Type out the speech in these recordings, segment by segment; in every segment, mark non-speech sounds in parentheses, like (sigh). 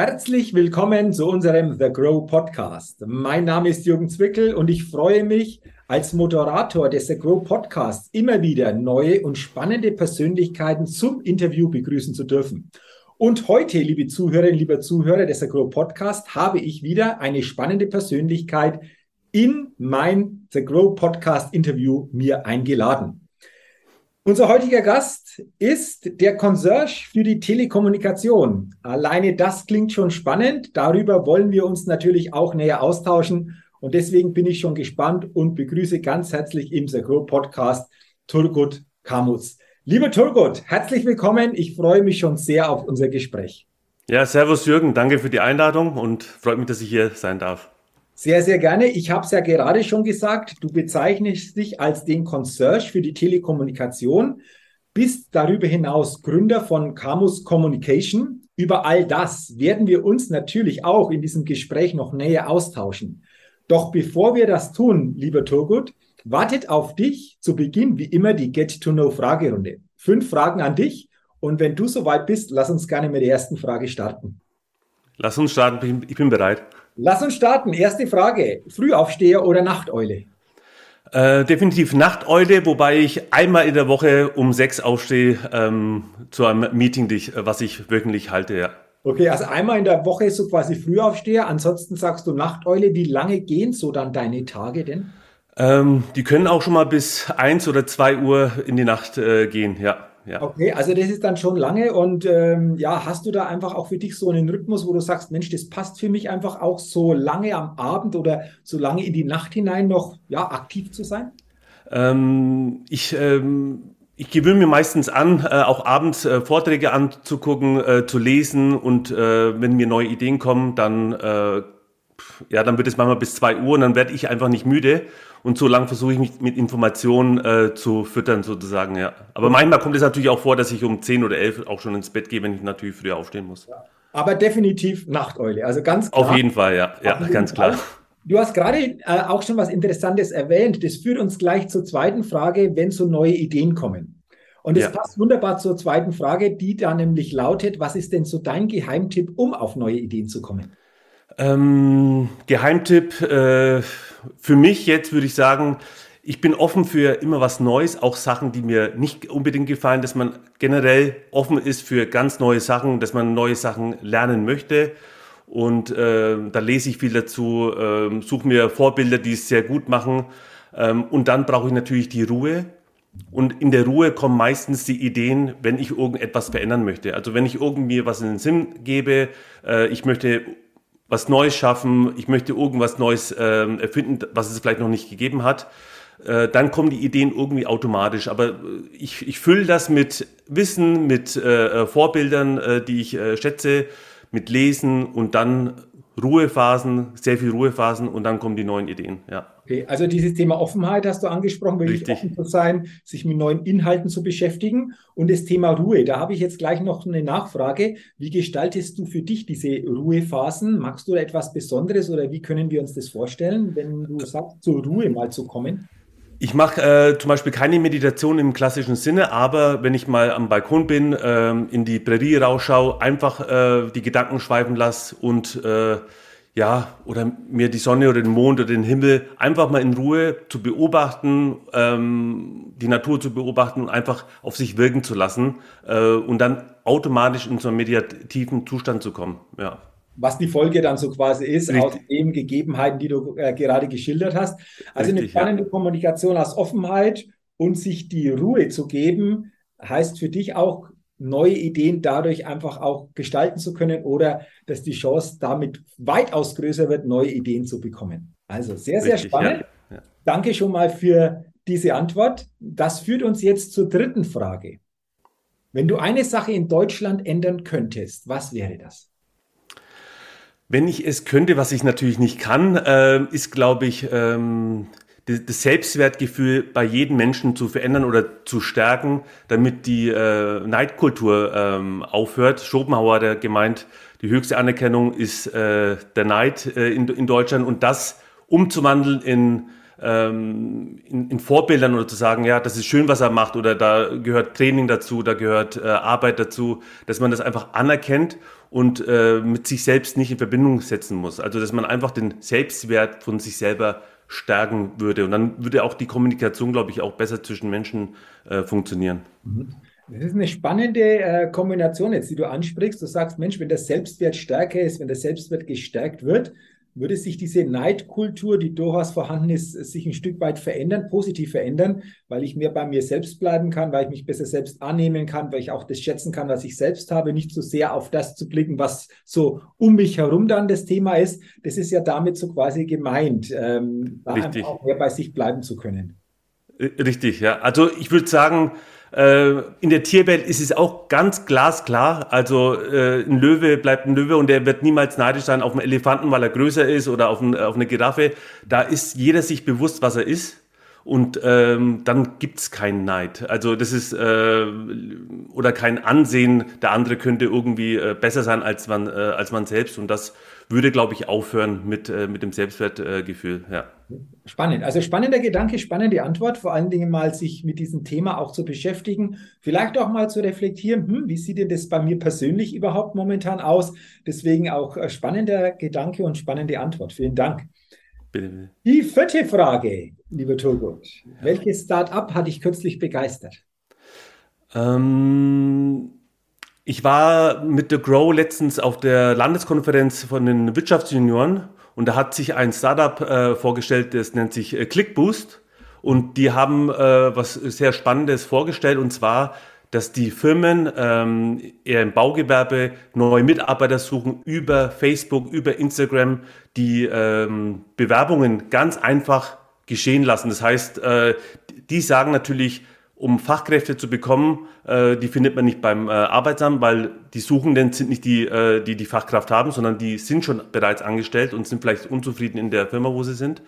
Herzlich willkommen zu unserem The Grow Podcast. Mein Name ist Jürgen Zwickel und ich freue mich, als Moderator des The Grow Podcasts immer wieder neue und spannende Persönlichkeiten zum Interview begrüßen zu dürfen. Und heute, liebe Zuhörerinnen, lieber Zuhörer des The Grow Podcast, habe ich wieder eine spannende Persönlichkeit in mein The Grow Podcast Interview mir eingeladen. Unser heutiger Gast ist der Concierge für die Telekommunikation. Alleine das klingt schon spannend. Darüber wollen wir uns natürlich auch näher austauschen. Und deswegen bin ich schon gespannt und begrüße ganz herzlich im Sagro Podcast Turgut Kamus. Lieber Turgut, herzlich willkommen. Ich freue mich schon sehr auf unser Gespräch. Ja, Servus Jürgen, danke für die Einladung und freut mich, dass ich hier sein darf. Sehr, sehr gerne. Ich habe es ja gerade schon gesagt, du bezeichnest dich als den Concierge für die Telekommunikation, bist darüber hinaus Gründer von Camus Communication. Über all das werden wir uns natürlich auch in diesem Gespräch noch näher austauschen. Doch bevor wir das tun, lieber Turgut, wartet auf dich zu Beginn wie immer die Get-to-Know-Fragerunde. Fünf Fragen an dich und wenn du soweit bist, lass uns gerne mit der ersten Frage starten. Lass uns starten, ich bin bereit. Lass uns starten. Erste Frage. Frühaufsteher oder Nachteule? Äh, definitiv Nachteule, wobei ich einmal in der Woche um sechs aufstehe ähm, zu einem Meeting, was ich wöchentlich halte, ja. Okay, also einmal in der Woche so quasi Frühaufsteher, ansonsten sagst du Nachteule. Wie lange gehen so dann deine Tage denn? Ähm, die können auch schon mal bis eins oder zwei Uhr in die Nacht äh, gehen, ja ja. Okay, also das ist dann schon lange und ähm, ja, hast du da einfach auch für dich so einen Rhythmus, wo du sagst, Mensch, das passt für mich einfach auch so lange am Abend oder so lange in die Nacht hinein noch ja, aktiv zu sein? Ähm, ich ähm, ich gewöhne mir meistens an, äh, auch abends äh, Vorträge anzugucken, äh, zu lesen und äh, wenn mir neue Ideen kommen, dann äh, ja, dann wird es manchmal bis zwei Uhr und dann werde ich einfach nicht müde und so lange versuche ich mich mit Informationen äh, zu füttern sozusagen, ja. Aber manchmal kommt es natürlich auch vor, dass ich um 10 oder 11 auch schon ins Bett gehe, wenn ich natürlich früher aufstehen muss. Ja. Aber definitiv Nachteule, also ganz klar. Auf jeden Fall, ja, ja, ganz klar. Du hast gerade äh, auch schon was Interessantes erwähnt. Das führt uns gleich zur zweiten Frage, wenn so neue Ideen kommen. Und es ja. passt wunderbar zur zweiten Frage, die da nämlich lautet, was ist denn so dein Geheimtipp, um auf neue Ideen zu kommen? Ähm, Geheimtipp äh, für mich jetzt würde ich sagen, ich bin offen für immer was Neues, auch Sachen, die mir nicht unbedingt gefallen, dass man generell offen ist für ganz neue Sachen, dass man neue Sachen lernen möchte. Und äh, da lese ich viel dazu, äh, suche mir Vorbilder, die es sehr gut machen. Ähm, und dann brauche ich natürlich die Ruhe. Und in der Ruhe kommen meistens die Ideen, wenn ich irgendetwas verändern möchte. Also wenn ich irgendwie was in den Sinn gebe, äh, ich möchte was Neues schaffen, ich möchte irgendwas Neues äh, erfinden, was es vielleicht noch nicht gegeben hat, äh, dann kommen die Ideen irgendwie automatisch. Aber äh, ich, ich fülle das mit Wissen, mit äh, Vorbildern, äh, die ich äh, schätze, mit Lesen und dann Ruhephasen, sehr viel Ruhephasen und dann kommen die neuen Ideen. Ja. Okay, also dieses Thema Offenheit hast du angesprochen, wirklich offen zu sein, sich mit neuen Inhalten zu beschäftigen und das Thema Ruhe. Da habe ich jetzt gleich noch eine Nachfrage. Wie gestaltest du für dich diese Ruhephasen? Magst du etwas Besonderes oder wie können wir uns das vorstellen, wenn du sagst, zur Ruhe mal zu kommen? Ich mache äh, zum Beispiel keine Meditation im klassischen Sinne, aber wenn ich mal am Balkon bin, äh, in die Prärie rausschaue, einfach äh, die Gedanken schweifen lasse und äh, ja, oder mir die Sonne oder den Mond oder den Himmel einfach mal in Ruhe zu beobachten, ähm, die Natur zu beobachten und einfach auf sich wirken zu lassen äh, und dann automatisch in so einen meditativen Zustand zu kommen. Ja was die Folge dann so quasi ist Richtig. aus den Gegebenheiten, die du äh, gerade geschildert hast. Also Richtig, eine spannende ja. Kommunikation aus Offenheit und sich die Ruhe zu geben, heißt für dich auch, neue Ideen dadurch einfach auch gestalten zu können oder dass die Chance damit weitaus größer wird, neue Ideen zu bekommen. Also sehr, sehr Richtig, spannend. Ja. Ja. Danke schon mal für diese Antwort. Das führt uns jetzt zur dritten Frage. Wenn du eine Sache in Deutschland ändern könntest, was wäre das? Wenn ich es könnte, was ich natürlich nicht kann, äh, ist, glaube ich, ähm, das Selbstwertgefühl bei jedem Menschen zu verändern oder zu stärken, damit die äh, Neidkultur ähm, aufhört. Schopenhauer hat gemeint, die höchste Anerkennung ist äh, der Neid äh, in, in Deutschland und das umzuwandeln in ähm, in, in, Vorbildern oder zu sagen, ja, das ist schön, was er macht oder da gehört Training dazu, da gehört äh, Arbeit dazu, dass man das einfach anerkennt und äh, mit sich selbst nicht in Verbindung setzen muss. Also dass man einfach den Selbstwert von sich selber stärken würde. Und dann würde auch die Kommunikation, glaube ich, auch besser zwischen Menschen äh, funktionieren. Mhm. Das ist eine spannende äh, Kombination jetzt, die du ansprichst. Du sagst, Mensch, wenn der Selbstwert stärker ist, wenn der Selbstwert gestärkt wird, würde sich diese Neidkultur, die durchaus vorhanden ist, sich ein Stück weit verändern, positiv verändern, weil ich mehr bei mir selbst bleiben kann, weil ich mich besser selbst annehmen kann, weil ich auch das schätzen kann, was ich selbst habe, nicht so sehr auf das zu blicken, was so um mich herum dann das Thema ist. Das ist ja damit so quasi gemeint, ähm, da auch mehr bei sich bleiben zu können. Richtig, ja. Also ich würde sagen, äh, in der Tierwelt ist es auch ganz glasklar. Also äh, ein Löwe bleibt ein Löwe und der wird niemals neidisch sein auf einen Elefanten, weil er größer ist oder auf, ein, auf eine Giraffe. Da ist jeder sich bewusst, was er ist. Und ähm, dann gibt's keinen Neid. Also das ist äh, oder kein Ansehen, der andere könnte irgendwie äh, besser sein als man, äh, als man selbst. Und das würde, glaube ich, aufhören mit, äh, mit dem Selbstwertgefühl. ja. Spannend. Also spannender Gedanke, spannende Antwort. Vor allen Dingen mal sich mit diesem Thema auch zu beschäftigen. Vielleicht auch mal zu reflektieren, hm, wie sieht denn das bei mir persönlich überhaupt momentan aus? Deswegen auch äh, spannender Gedanke und spannende Antwort. Vielen Dank. Bitte. Die vierte Frage, lieber Turgut. Ja. Welches Start-up hat dich kürzlich begeistert? Ähm, ich war mit The Grow letztens auf der Landeskonferenz von den Wirtschaftsjunioren und da hat sich ein Startup äh, vorgestellt, das nennt sich äh, ClickBoost. Und die haben äh, was sehr Spannendes vorgestellt und zwar, dass die Firmen ähm, eher im Baugewerbe neue Mitarbeiter suchen über Facebook, über Instagram, die ähm, Bewerbungen ganz einfach geschehen lassen. Das heißt, äh, die sagen natürlich, um Fachkräfte zu bekommen, äh, die findet man nicht beim äh, Arbeitsamt, weil die Suchenden sind nicht die, äh, die die Fachkraft haben, sondern die sind schon bereits angestellt und sind vielleicht unzufrieden in der Firma, wo sie sind.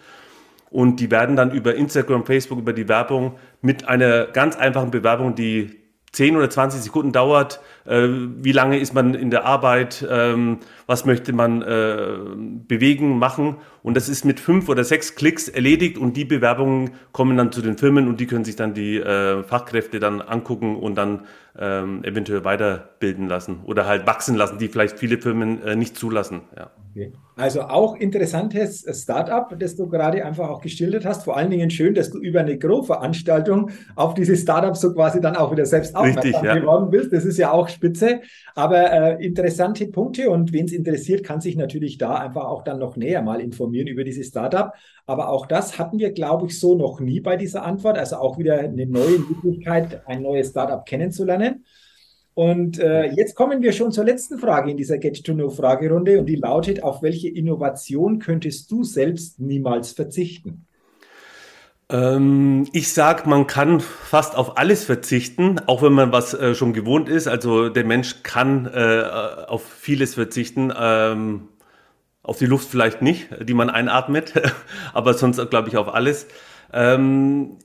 Und die werden dann über Instagram, Facebook, über die Werbung mit einer ganz einfachen Bewerbung, die 10 oder 20 Sekunden dauert, äh, wie lange ist man in der Arbeit, ähm, was möchte man äh, bewegen, machen. Und das ist mit fünf oder sechs Klicks erledigt und die Bewerbungen kommen dann zu den Firmen und die können sich dann die äh, Fachkräfte dann angucken und dann ähm, eventuell weiterbilden lassen oder halt wachsen lassen, die vielleicht viele Firmen äh, nicht zulassen. Ja. Okay. Also auch interessantes Startup, das du gerade einfach auch geschildert hast. Vor allen Dingen schön, dass du über eine Grow-Veranstaltung auf diese Startups so quasi dann auch wieder selbst aufmerksam ja. geworden bist. Das ist ja auch spitze, aber äh, interessante Punkte und wen es interessiert, kann sich natürlich da einfach auch dann noch näher mal informieren über dieses Startup. Aber auch das hatten wir, glaube ich, so noch nie bei dieser Antwort. Also auch wieder eine neue Möglichkeit, ein neues Startup kennenzulernen. Und äh, jetzt kommen wir schon zur letzten Frage in dieser Get-to-Know-Fragerunde und die lautet, auf welche Innovation könntest du selbst niemals verzichten? Ähm, ich sage, man kann fast auf alles verzichten, auch wenn man was äh, schon gewohnt ist. Also der Mensch kann äh, auf vieles verzichten. Ähm, auf die Luft vielleicht nicht, die man einatmet, (laughs) aber sonst glaube ich auf alles. Ähm,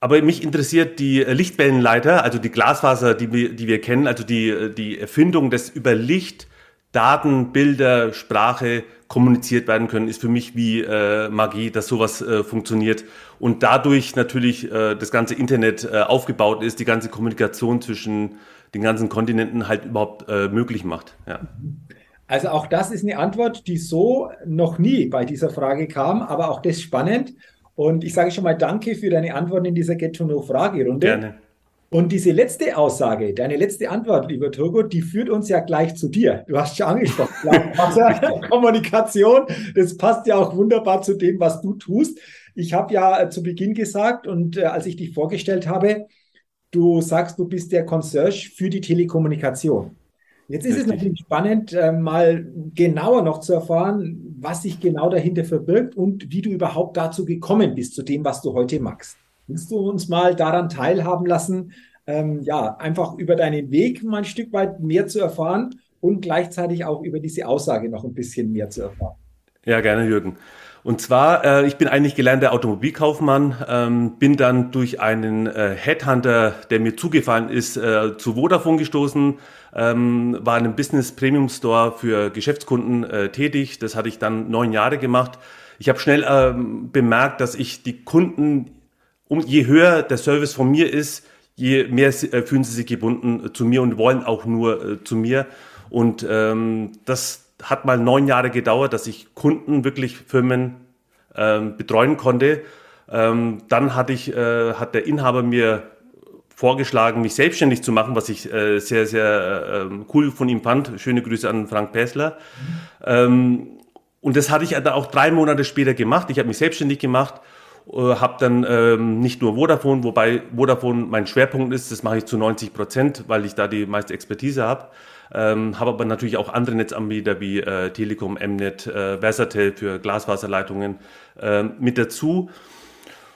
aber mich interessiert die Lichtwellenleiter, also die Glasfaser, die wir, kennen, also die, die Erfindung des über Licht Daten, Bilder, Sprache kommuniziert werden können, ist für mich wie äh, Magie, dass sowas äh, funktioniert und dadurch natürlich äh, das ganze Internet äh, aufgebaut ist, die ganze Kommunikation zwischen den ganzen Kontinenten halt überhaupt äh, möglich macht. Ja. Also auch das ist eine Antwort, die so noch nie bei dieser Frage kam, aber auch das spannend. Und ich sage schon mal Danke für deine Antwort in dieser Get-to-Know-Fragerunde. Gerne. Und diese letzte Aussage, deine letzte Antwort, lieber Turgut, die führt uns ja gleich zu dir. Du hast schon angesprochen, (laughs) (laughs) Kommunikation, das passt ja auch wunderbar zu dem, was du tust. Ich habe ja äh, zu Beginn gesagt und äh, als ich dich vorgestellt habe, du sagst, du bist der Concierge für die Telekommunikation. Jetzt ist Richtig. es natürlich spannend, äh, mal genauer noch zu erfahren, was sich genau dahinter verbirgt und wie du überhaupt dazu gekommen bist, zu dem, was du heute machst. Willst du uns mal daran teilhaben lassen, ähm, ja, einfach über deinen Weg mal ein Stück weit mehr zu erfahren und gleichzeitig auch über diese Aussage noch ein bisschen mehr zu erfahren? Ja, gerne, Jürgen. Und zwar, äh, ich bin eigentlich gelernter Automobilkaufmann, ähm, bin dann durch einen äh, Headhunter, der mir zugefallen ist, äh, zu Vodafone gestoßen, ähm, war in einem Business Premium Store für Geschäftskunden äh, tätig. Das hatte ich dann neun Jahre gemacht. ich habe schnell ähm, bemerkt, dass ich die Kunden, um, je höher der Service von mir ist, je mehr äh, fühlen sie sich gebunden äh, zu mir und wollen auch nur äh, zu mir. Und ähm, das hat mal neun Jahre gedauert, dass ich Kunden, wirklich Firmen ähm, betreuen konnte. Ähm, dann hatte ich, äh, hat der Inhaber mir vorgeschlagen, mich selbstständig zu machen, was ich äh, sehr, sehr äh, cool von ihm fand. Schöne Grüße an Frank Päsler. Mhm. Ähm, und das hatte ich dann auch drei Monate später gemacht. Ich habe mich selbstständig gemacht, habe dann ähm, nicht nur Vodafone, wobei Vodafone mein Schwerpunkt ist, das mache ich zu 90 Prozent, weil ich da die meiste Expertise habe. Ähm, habe aber natürlich auch andere Netzanbieter wie äh, Telekom, Mnet, äh, Versatel für Glasfaserleitungen äh, mit dazu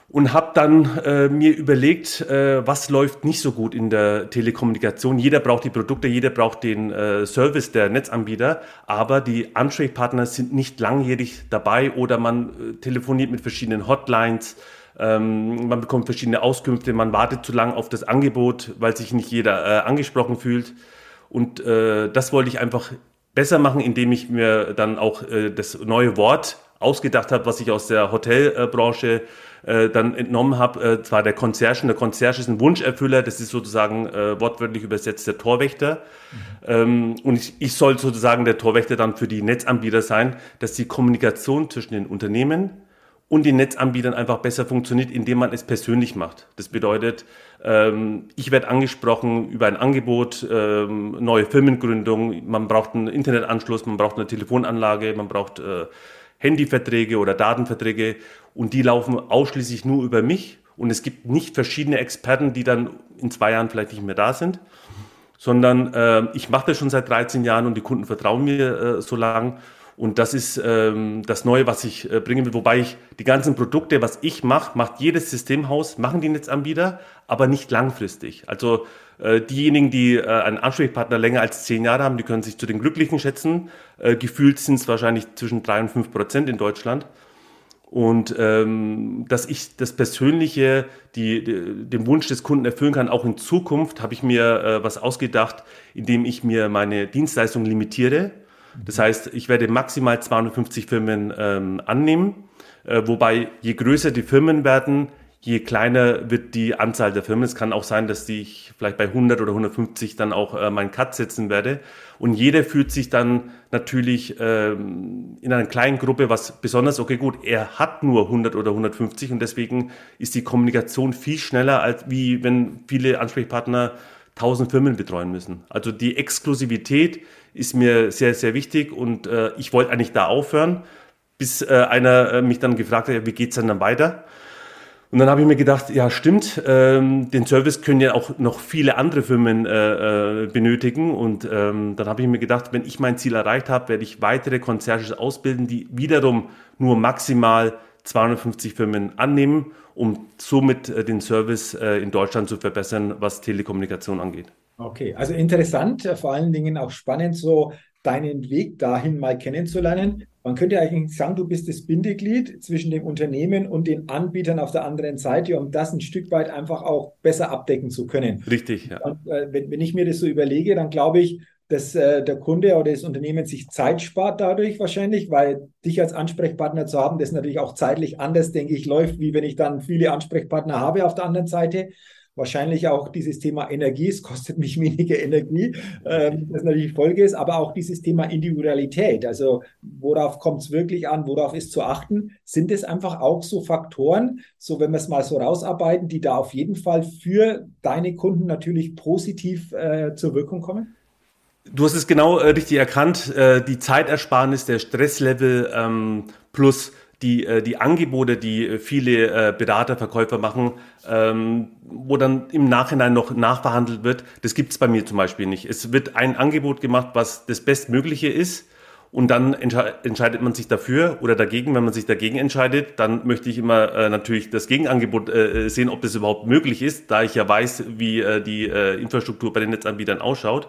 und habe dann äh, mir überlegt, äh, was läuft nicht so gut in der Telekommunikation. Jeder braucht die Produkte, jeder braucht den äh, Service der Netzanbieter, aber die Ansprechpartner sind nicht langjährig dabei oder man äh, telefoniert mit verschiedenen Hotlines. Ähm, man bekommt verschiedene Auskünfte, man wartet zu lange auf das Angebot, weil sich nicht jeder äh, angesprochen fühlt. Und äh, das wollte ich einfach besser machen, indem ich mir dann auch das neue Wort ausgedacht habe, was ich aus der Hotelbranche äh, dann entnommen habe, äh, zwar der Concierge. Der Concierge ist ein Wunscherfüller, das ist sozusagen äh, wortwörtlich übersetzt der Torwächter. Mhm. Ähm, und ich, ich soll sozusagen der Torwächter dann für die Netzanbieter sein, dass die Kommunikation zwischen den Unternehmen und den Netzanbietern einfach besser funktioniert, indem man es persönlich macht. Das bedeutet, ähm, ich werde angesprochen über ein Angebot, ähm, neue Firmengründung, man braucht einen Internetanschluss, man braucht eine Telefonanlage, man braucht äh, Handyverträge oder Datenverträge und die laufen ausschließlich nur über mich und es gibt nicht verschiedene Experten, die dann in zwei Jahren vielleicht nicht mehr da sind, sondern äh, ich mache das schon seit 13 Jahren und die Kunden vertrauen mir äh, so lang und das ist ähm, das Neue, was ich äh, bringen will, wobei ich die ganzen Produkte, was ich mache, macht jedes Systemhaus, machen die Netzanbieter, aber nicht langfristig. Also äh, diejenigen, die äh, einen Ansprechpartner länger als zehn Jahre haben, die können sich zu den Glücklichen schätzen. Äh, gefühlt sind es wahrscheinlich zwischen drei und fünf Prozent in Deutschland. Und ähm, dass ich das Persönliche, die, die, den Wunsch des Kunden erfüllen kann, auch in Zukunft, habe ich mir äh, was ausgedacht, indem ich mir meine Dienstleistung limitiere. Das heißt, ich werde maximal 250 Firmen ähm, annehmen, äh, wobei je größer die Firmen werden, je kleiner wird die Anzahl der Firmen. Es kann auch sein, dass ich vielleicht bei 100 oder 150 dann auch äh, meinen Cut setzen werde. Und jeder fühlt sich dann natürlich ähm, in einer kleinen Gruppe, was besonders, okay, gut, er hat nur 100 oder 150 und deswegen ist die Kommunikation viel schneller, als wie wenn viele Ansprechpartner 1000 Firmen betreuen müssen. Also die Exklusivität ist mir sehr, sehr wichtig und äh, ich wollte eigentlich da aufhören, bis äh, einer äh, mich dann gefragt hat, wie geht's dann dann weiter? Und dann habe ich mir gedacht, ja stimmt, ähm, den Service können ja auch noch viele andere Firmen äh, äh, benötigen. Und ähm, dann habe ich mir gedacht, wenn ich mein Ziel erreicht habe, werde ich weitere Concierges ausbilden, die wiederum nur maximal 250 Firmen annehmen, um somit äh, den Service äh, in Deutschland zu verbessern, was Telekommunikation angeht. Okay, also interessant, äh, vor allen Dingen auch spannend, so deinen Weg dahin mal kennenzulernen. Man könnte eigentlich sagen, du bist das Bindeglied zwischen dem Unternehmen und den Anbietern auf der anderen Seite, um das ein Stück weit einfach auch besser abdecken zu können. Richtig, ja. Und, äh, wenn, wenn ich mir das so überlege, dann glaube ich, dass äh, der Kunde oder das Unternehmen sich Zeit spart dadurch wahrscheinlich, weil dich als Ansprechpartner zu haben, das natürlich auch zeitlich anders, denke ich, läuft, wie wenn ich dann viele Ansprechpartner habe auf der anderen Seite. Wahrscheinlich auch dieses Thema Energie, es kostet mich (laughs) weniger Energie, ähm, das natürlich Folge ist, aber auch dieses Thema Individualität, also worauf kommt es wirklich an, worauf ist zu achten, sind es einfach auch so Faktoren, so wenn wir es mal so rausarbeiten, die da auf jeden Fall für deine Kunden natürlich positiv äh, zur Wirkung kommen? Du hast es genau äh, richtig erkannt, äh, die Zeitersparnis, der Stresslevel ähm, plus die, äh, die Angebote, die äh, viele äh, Berater, Verkäufer machen, ähm, wo dann im Nachhinein noch nachverhandelt wird, das gibt es bei mir zum Beispiel nicht. Es wird ein Angebot gemacht, was das Bestmögliche ist und dann entsche entscheidet man sich dafür oder dagegen. Wenn man sich dagegen entscheidet, dann möchte ich immer äh, natürlich das Gegenangebot äh, sehen, ob das überhaupt möglich ist, da ich ja weiß, wie äh, die äh, Infrastruktur bei den Netzanbietern ausschaut.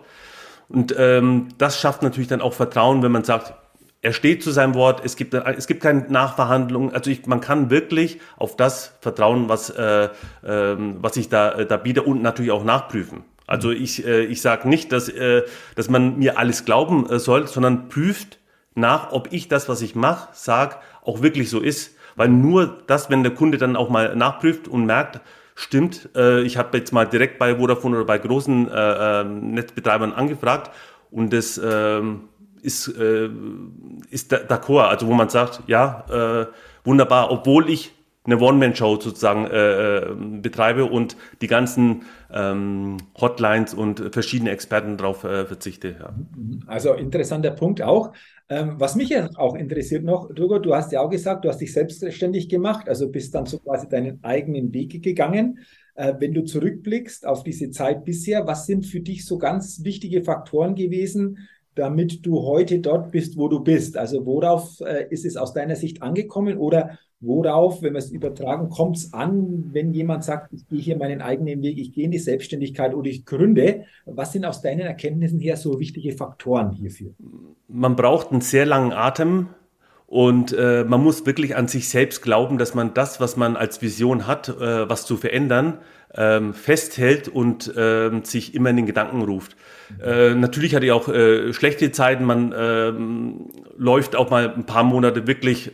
Und ähm, das schafft natürlich dann auch Vertrauen, wenn man sagt, er steht zu seinem Wort, es gibt, es gibt keine Nachverhandlung. Also ich, man kann wirklich auf das vertrauen, was, äh, äh, was ich da, da biete und natürlich auch nachprüfen. Also ich, äh, ich sage nicht, dass, äh, dass man mir alles glauben äh, soll, sondern prüft nach, ob ich das, was ich mache, sage, auch wirklich so ist. Weil nur das, wenn der Kunde dann auch mal nachprüft und merkt, stimmt, äh, ich habe jetzt mal direkt bei Vodafone oder bei großen äh, äh, Netzbetreibern angefragt und das äh, ist, äh, ist d'accord, also wo man sagt, ja, äh, wunderbar, obwohl ich eine One-Man-Show sozusagen äh, äh, betreibe und die ganzen ähm, Hotlines und verschiedene Experten darauf äh, verzichte. Ja. Also interessanter Punkt auch. Ähm, was mich ja auch interessiert noch, Dugo, du hast ja auch gesagt, du hast dich selbstständig gemacht, also bist dann so quasi deinen eigenen Weg gegangen. Äh, wenn du zurückblickst auf diese Zeit bisher, was sind für dich so ganz wichtige Faktoren gewesen, damit du heute dort bist, wo du bist? Also worauf äh, ist es aus deiner Sicht angekommen oder worauf, wenn wir es übertragen, kommt es an, wenn jemand sagt, ich gehe hier meinen eigenen Weg, ich gehe in die Selbstständigkeit oder ich gründe? Was sind aus deinen Erkenntnissen her so wichtige Faktoren hierfür? Man braucht einen sehr langen Atem. Und äh, man muss wirklich an sich selbst glauben, dass man das, was man als Vision hat, äh, was zu verändern, ähm, festhält und ähm, sich immer in den Gedanken ruft. Äh, natürlich hatte ich auch äh, schlechte Zeiten. Man ähm, läuft auch mal ein paar Monate wirklich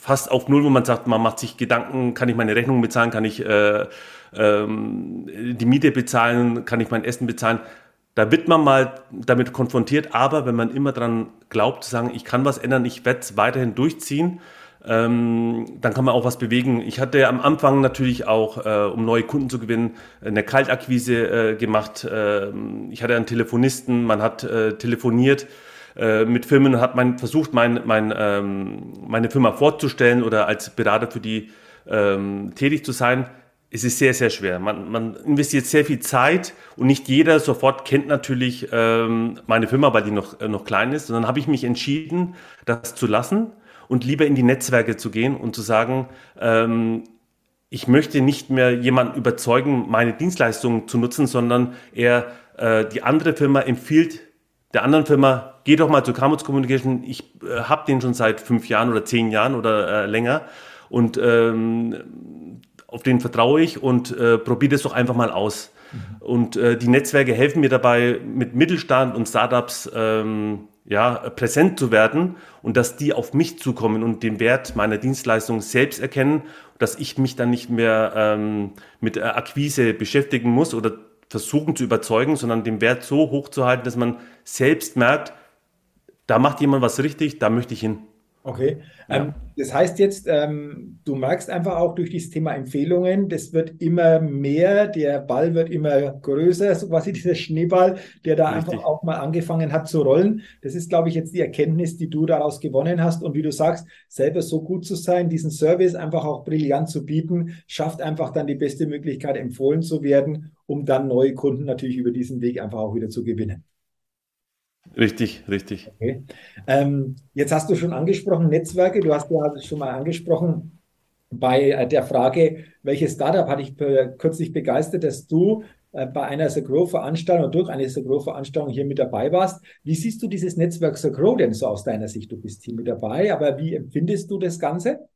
fast auf Null, wo man sagt, man macht sich Gedanken, kann ich meine Rechnung bezahlen, kann ich äh, ähm, die Miete bezahlen, kann ich mein Essen bezahlen. Da wird man mal damit konfrontiert, aber wenn man immer daran glaubt, zu sagen, ich kann was ändern, ich werde es weiterhin durchziehen, ähm, dann kann man auch was bewegen. Ich hatte am Anfang natürlich auch, äh, um neue Kunden zu gewinnen, eine Kaltakquise äh, gemacht. Äh, ich hatte einen Telefonisten, man hat äh, telefoniert äh, mit Firmen hat mein, versucht, mein, mein, ähm, meine Firma vorzustellen oder als Berater für die ähm, tätig zu sein. Es ist sehr, sehr schwer. Man, man investiert sehr viel Zeit und nicht jeder sofort kennt natürlich ähm, meine Firma, weil die noch, äh, noch klein ist. Und dann habe ich mich entschieden, das zu lassen und lieber in die Netzwerke zu gehen und zu sagen, ähm, ich möchte nicht mehr jemanden überzeugen, meine Dienstleistungen zu nutzen, sondern eher äh, die andere Firma empfiehlt der anderen Firma, geh doch mal zu Camus Communication, ich äh, habe den schon seit fünf Jahren oder zehn Jahren oder äh, länger und ähm, auf den vertraue ich und äh, probiere das doch einfach mal aus. Mhm. Und äh, die Netzwerke helfen mir dabei, mit Mittelstand und Startups ähm, ja, präsent zu werden und dass die auf mich zukommen und den Wert meiner Dienstleistung selbst erkennen, dass ich mich dann nicht mehr ähm, mit äh, Akquise beschäftigen muss oder versuchen zu überzeugen, sondern den Wert so hoch zu halten, dass man selbst merkt, da macht jemand was richtig, da möchte ich hin. Okay. Ja. Ähm, das heißt jetzt, ähm, du merkst einfach auch durch dieses Thema Empfehlungen, das wird immer mehr, der Ball wird immer größer, so quasi dieser Schneeball, der da Richtig. einfach auch mal angefangen hat zu rollen. Das ist, glaube ich, jetzt die Erkenntnis, die du daraus gewonnen hast. Und wie du sagst, selber so gut zu sein, diesen Service einfach auch brillant zu bieten, schafft einfach dann die beste Möglichkeit, empfohlen zu werden, um dann neue Kunden natürlich über diesen Weg einfach auch wieder zu gewinnen. Richtig, richtig. Okay. Ähm, jetzt hast du schon angesprochen Netzwerke. Du hast ja schon mal angesprochen bei äh, der Frage, welches Startup hat dich kürzlich begeistert, dass du äh, bei einer The Grow-Veranstaltung oder durch eine The Grow-Veranstaltung hier mit dabei warst. Wie siehst du dieses Netzwerk The Grow denn so aus deiner Sicht? Du bist hier mit dabei, aber wie empfindest du das Ganze?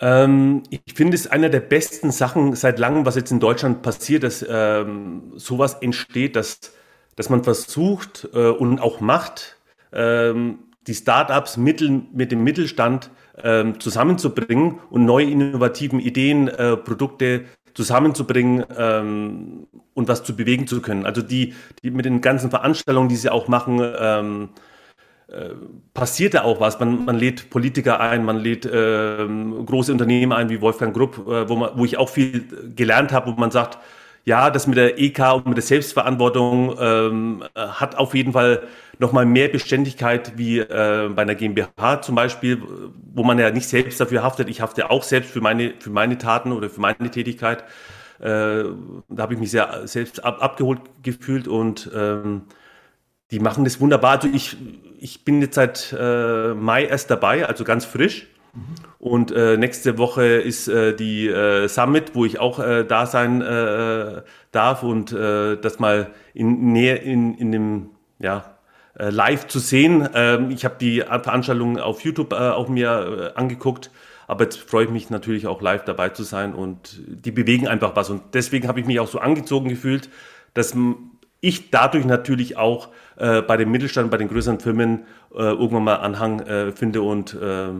Ähm, ich finde es einer der besten Sachen seit langem, was jetzt in Deutschland passiert, dass ähm, sowas entsteht, dass dass man versucht äh, und auch macht, ähm, die Startups Mittel, mit dem Mittelstand ähm, zusammenzubringen und neue innovativen Ideen, äh, Produkte zusammenzubringen ähm, und was zu bewegen zu können. Also die, die mit den ganzen Veranstaltungen, die sie auch machen, ähm, äh, passiert da auch was. Man, man lädt Politiker ein, man lädt äh, große Unternehmen ein wie Wolfgang Grupp, äh, wo, man, wo ich auch viel gelernt habe, wo man sagt, ja, das mit der EK und mit der Selbstverantwortung ähm, hat auf jeden Fall nochmal mehr Beständigkeit wie äh, bei einer GmbH zum Beispiel, wo man ja nicht selbst dafür haftet. Ich hafte auch selbst für meine, für meine Taten oder für meine Tätigkeit. Äh, da habe ich mich sehr selbst ab, abgeholt gefühlt und ähm, die machen das wunderbar. Also ich, ich bin jetzt seit äh, Mai erst dabei, also ganz frisch. Und äh, nächste Woche ist äh, die äh, Summit, wo ich auch äh, da sein äh, darf und äh, das mal in näher in, in dem ja, äh, live zu sehen. Ähm, ich habe die Veranstaltung auf YouTube äh, auch mir äh, angeguckt, aber jetzt freue ich mich natürlich auch live dabei zu sein und die bewegen einfach was und deswegen habe ich mich auch so angezogen gefühlt, dass ich dadurch natürlich auch äh, bei dem Mittelstand, bei den größeren Firmen äh, irgendwann mal Anhang äh, finde und äh,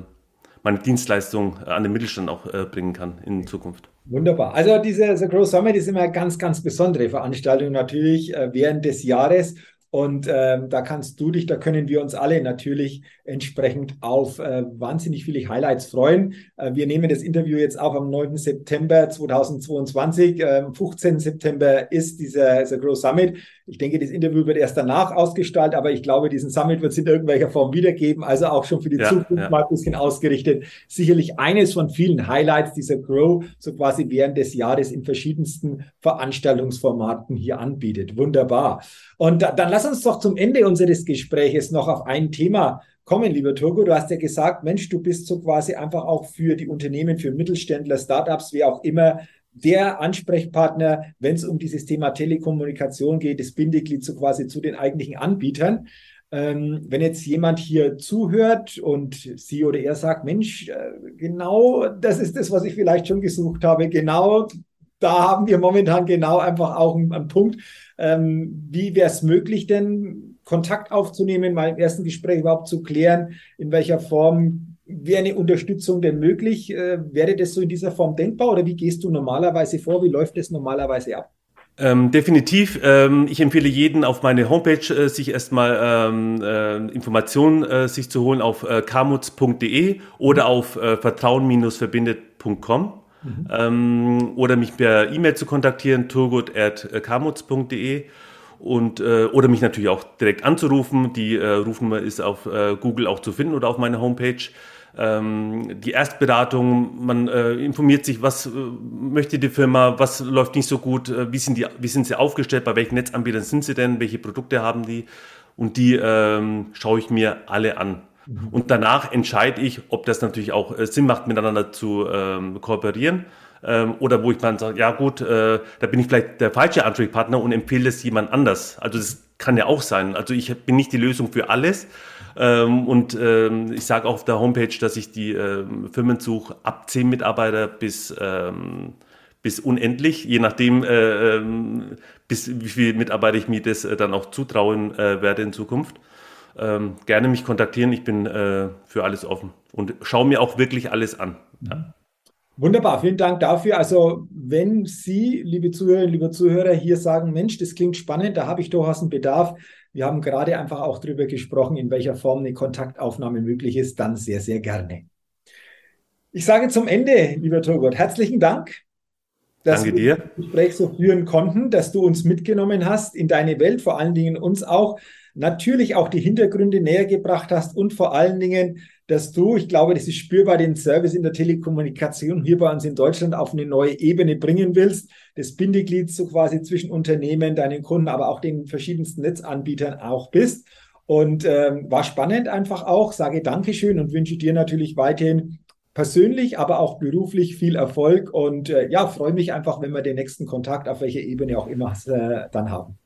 meine Dienstleistung an den Mittelstand auch äh, bringen kann in Zukunft. Wunderbar. Also diese The Grow Summit ist immer eine ganz, ganz besondere Veranstaltung natürlich äh, während des Jahres. Und ähm, da kannst du dich, da können wir uns alle natürlich entsprechend auf äh, wahnsinnig viele Highlights freuen. Äh, wir nehmen das Interview jetzt auf am 9. September 2022. Am 15. September ist dieser, dieser Grow Summit. Ich denke, das Interview wird erst danach ausgestaltet, aber ich glaube, diesen Summit wird es in irgendwelcher Form wiedergeben. Also auch schon für die ja, Zukunft ja. mal ein bisschen ausgerichtet. Sicherlich eines von vielen Highlights dieser Grow, so quasi während des Jahres in verschiedensten Veranstaltungsformaten hier anbietet. Wunderbar. Und dann lass uns doch zum Ende unseres Gespräches noch auf ein Thema kommen, lieber Turgo. Du hast ja gesagt, Mensch, du bist so quasi einfach auch für die Unternehmen, für Mittelständler, Startups, wie auch immer, der Ansprechpartner, wenn es um dieses Thema Telekommunikation geht, das Bindeglied so quasi zu den eigentlichen Anbietern. Ähm, wenn jetzt jemand hier zuhört und sie oder er sagt, Mensch, äh, genau das ist das, was ich vielleicht schon gesucht habe, genau da haben wir momentan genau einfach auch einen, Punkt. Ähm, wie wäre es möglich, denn Kontakt aufzunehmen, mal im ersten Gespräch überhaupt zu klären, in welcher Form wäre eine Unterstützung denn möglich? Äh, wäre das so in dieser Form denkbar oder wie gehst du normalerweise vor? Wie läuft das normalerweise ab? Ähm, definitiv. Ähm, ich empfehle jeden auf meine Homepage äh, sich erstmal ähm, äh, Informationen äh, sich zu holen auf äh, kamutz.de oder auf äh, vertrauen-verbindet.com mhm. Ähm, oder mich per E-Mail zu kontaktieren, turgut.kamutz.de und äh, oder mich natürlich auch direkt anzurufen. Die äh, Rufnummer ist auf äh, Google auch zu finden oder auf meiner Homepage. Ähm, die Erstberatung, man äh, informiert sich, was äh, möchte die Firma, was läuft nicht so gut, äh, wie, sind die, wie sind sie aufgestellt, bei welchen Netzanbietern sind sie denn, welche Produkte haben die und die ähm, schaue ich mir alle an. Mhm. Und danach entscheide ich, ob das natürlich auch äh, Sinn macht, miteinander zu ähm, kooperieren ähm, oder wo ich dann sage, ja gut, äh, da bin ich vielleicht der falsche Ansprechpartner und empfehle es jemand anders. Also das kann ja auch sein. Also ich bin nicht die Lösung für alles. Ähm, und ähm, ich sage auf der Homepage, dass ich die ähm, Firmen suche ab zehn Mitarbeiter bis, ähm, bis unendlich, je nachdem, äh, ähm, bis wie viele Mitarbeiter ich mir das äh, dann auch zutrauen äh, werde in Zukunft. Ähm, gerne mich kontaktieren, ich bin äh, für alles offen und schaue mir auch wirklich alles an. Ja. Wunderbar, vielen Dank dafür. Also, wenn Sie, liebe Zuhörerinnen, liebe Zuhörer, hier sagen, Mensch, das klingt spannend, da habe ich durchaus einen Bedarf. Wir haben gerade einfach auch darüber gesprochen, in welcher Form eine Kontaktaufnahme möglich ist, dann sehr, sehr gerne. Ich sage zum Ende, lieber Turgot, herzlichen Dank, dass Danke wir das Gespräch so führen konnten, dass du uns mitgenommen hast in deine Welt, vor allen Dingen uns auch natürlich auch die Hintergründe näher gebracht hast und vor allen Dingen, dass du, ich glaube, das ist spürbar, den Service in der Telekommunikation hier bei uns in Deutschland auf eine neue Ebene bringen willst. Das Bindeglied so quasi zwischen Unternehmen, deinen Kunden, aber auch den verschiedensten Netzanbietern auch bist. Und ähm, war spannend einfach auch. Sage Dankeschön und wünsche dir natürlich weiterhin persönlich, aber auch beruflich viel Erfolg. Und äh, ja, freue mich einfach, wenn wir den nächsten Kontakt auf welcher Ebene auch immer äh, dann haben.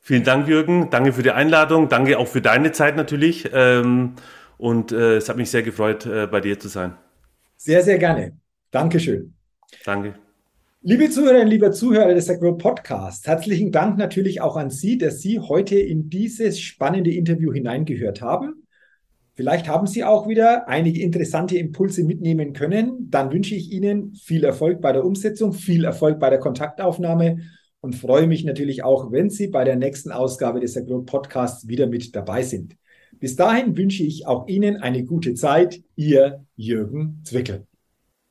Vielen Dank, Jürgen. Danke für die Einladung. Danke auch für deine Zeit natürlich. Ähm, und äh, es hat mich sehr gefreut, äh, bei dir zu sein. Sehr, sehr gerne. Dankeschön. Danke. Liebe Zuhörerinnen, lieber Zuhörer des Agro Podcasts, herzlichen Dank natürlich auch an Sie, dass Sie heute in dieses spannende Interview hineingehört haben. Vielleicht haben Sie auch wieder einige interessante Impulse mitnehmen können. Dann wünsche ich Ihnen viel Erfolg bei der Umsetzung, viel Erfolg bei der Kontaktaufnahme und freue mich natürlich auch, wenn Sie bei der nächsten Ausgabe des Agro Podcasts wieder mit dabei sind. Bis dahin wünsche ich auch Ihnen eine gute Zeit. Ihr Jürgen Zwickel.